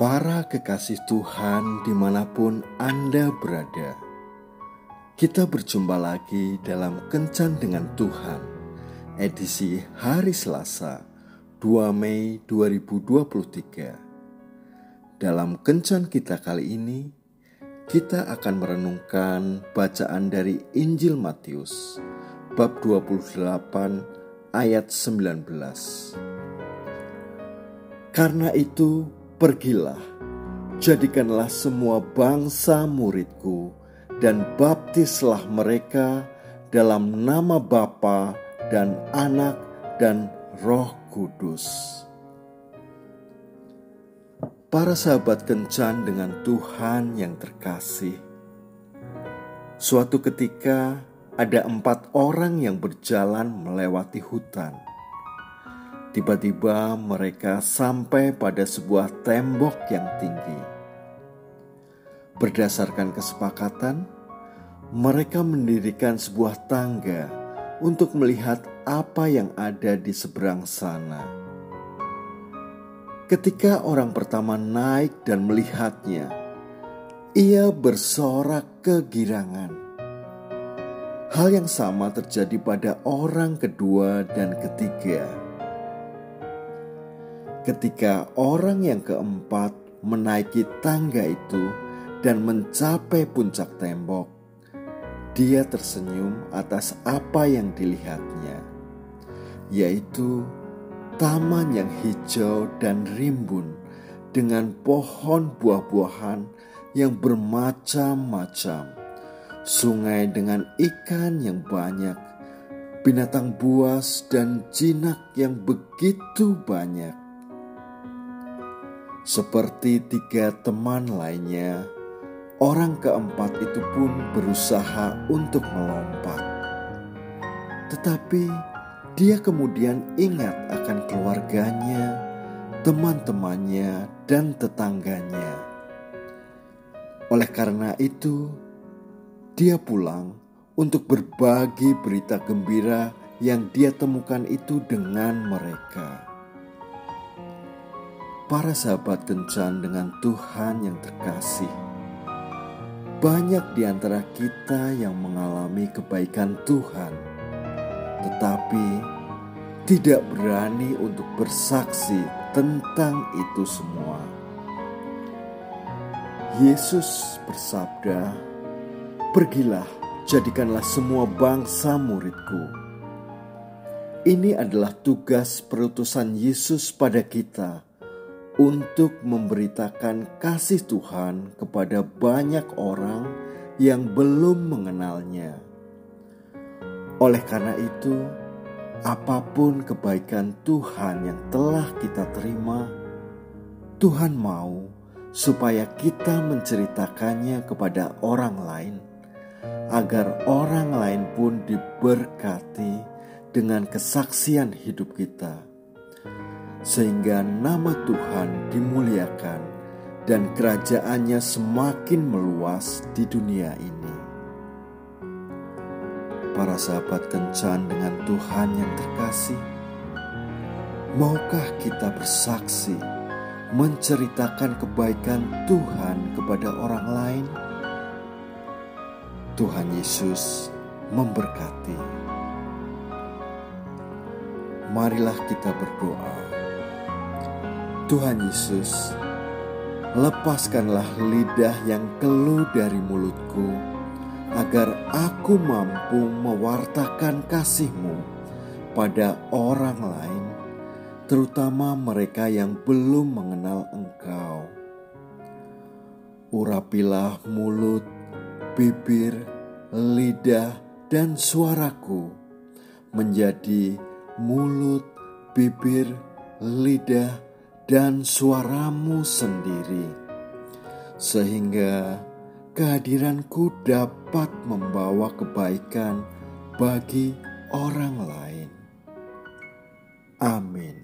Para kekasih Tuhan di mana pun Anda berada. Kita berjumpa lagi dalam Kencan dengan Tuhan Edisi hari Selasa 2 Mei 2023 Dalam Kencan kita kali ini Kita akan merenungkan bacaan dari Injil Matius Bab 28 ayat 19 Karena itu Pergilah, jadikanlah semua bangsa muridku, dan baptislah mereka dalam nama Bapa dan Anak dan Roh Kudus. Para sahabat kencan dengan Tuhan yang terkasih. Suatu ketika ada empat orang yang berjalan melewati hutan Tiba-tiba mereka sampai pada sebuah tembok yang tinggi. Berdasarkan kesepakatan, mereka mendirikan sebuah tangga untuk melihat apa yang ada di seberang sana. Ketika orang pertama naik dan melihatnya, ia bersorak kegirangan. Hal yang sama terjadi pada orang kedua dan ketiga ketika orang yang keempat menaiki tangga itu dan mencapai puncak tembok, dia tersenyum atas apa yang dilihatnya, yaitu taman yang hijau dan rimbun dengan pohon buah-buahan yang bermacam-macam, sungai dengan ikan yang banyak, binatang buas dan jinak yang begitu banyak seperti tiga teman lainnya, orang keempat itu pun berusaha untuk melompat. Tetapi dia kemudian ingat akan keluarganya, teman-temannya, dan tetangganya. Oleh karena itu, dia pulang untuk berbagi berita gembira yang dia temukan itu dengan mereka para sahabat kencan dengan Tuhan yang terkasih. Banyak di antara kita yang mengalami kebaikan Tuhan, tetapi tidak berani untuk bersaksi tentang itu semua. Yesus bersabda, "Pergilah, jadikanlah semua bangsa muridku." Ini adalah tugas perutusan Yesus pada kita untuk memberitakan kasih Tuhan kepada banyak orang yang belum mengenalnya. Oleh karena itu, apa pun kebaikan Tuhan yang telah kita terima, Tuhan mau supaya kita menceritakannya kepada orang lain, agar orang lain pun diberkati dengan kesaksian hidup kita sehingga nama Tuhan dimuliakan dan kerajaannya semakin meluas di dunia ini. Para sahabat kencan dengan Tuhan yang terkasih, maukah kita bersaksi menceritakan kebaikan Tuhan kepada orang lain? Tuhan Yesus memberkati. Marilah kita berdoa. Tuhan Yesus, lepaskanlah lidah yang keluh dari mulutku, agar aku mampu mewartakan kasih-Mu pada orang lain, terutama mereka yang belum mengenal Engkau. Urapilah mulut, bibir, lidah, dan suaraku menjadi mulut, bibir, lidah, dan suaramu sendiri, sehingga kehadiranku dapat membawa kebaikan bagi orang lain. Amin.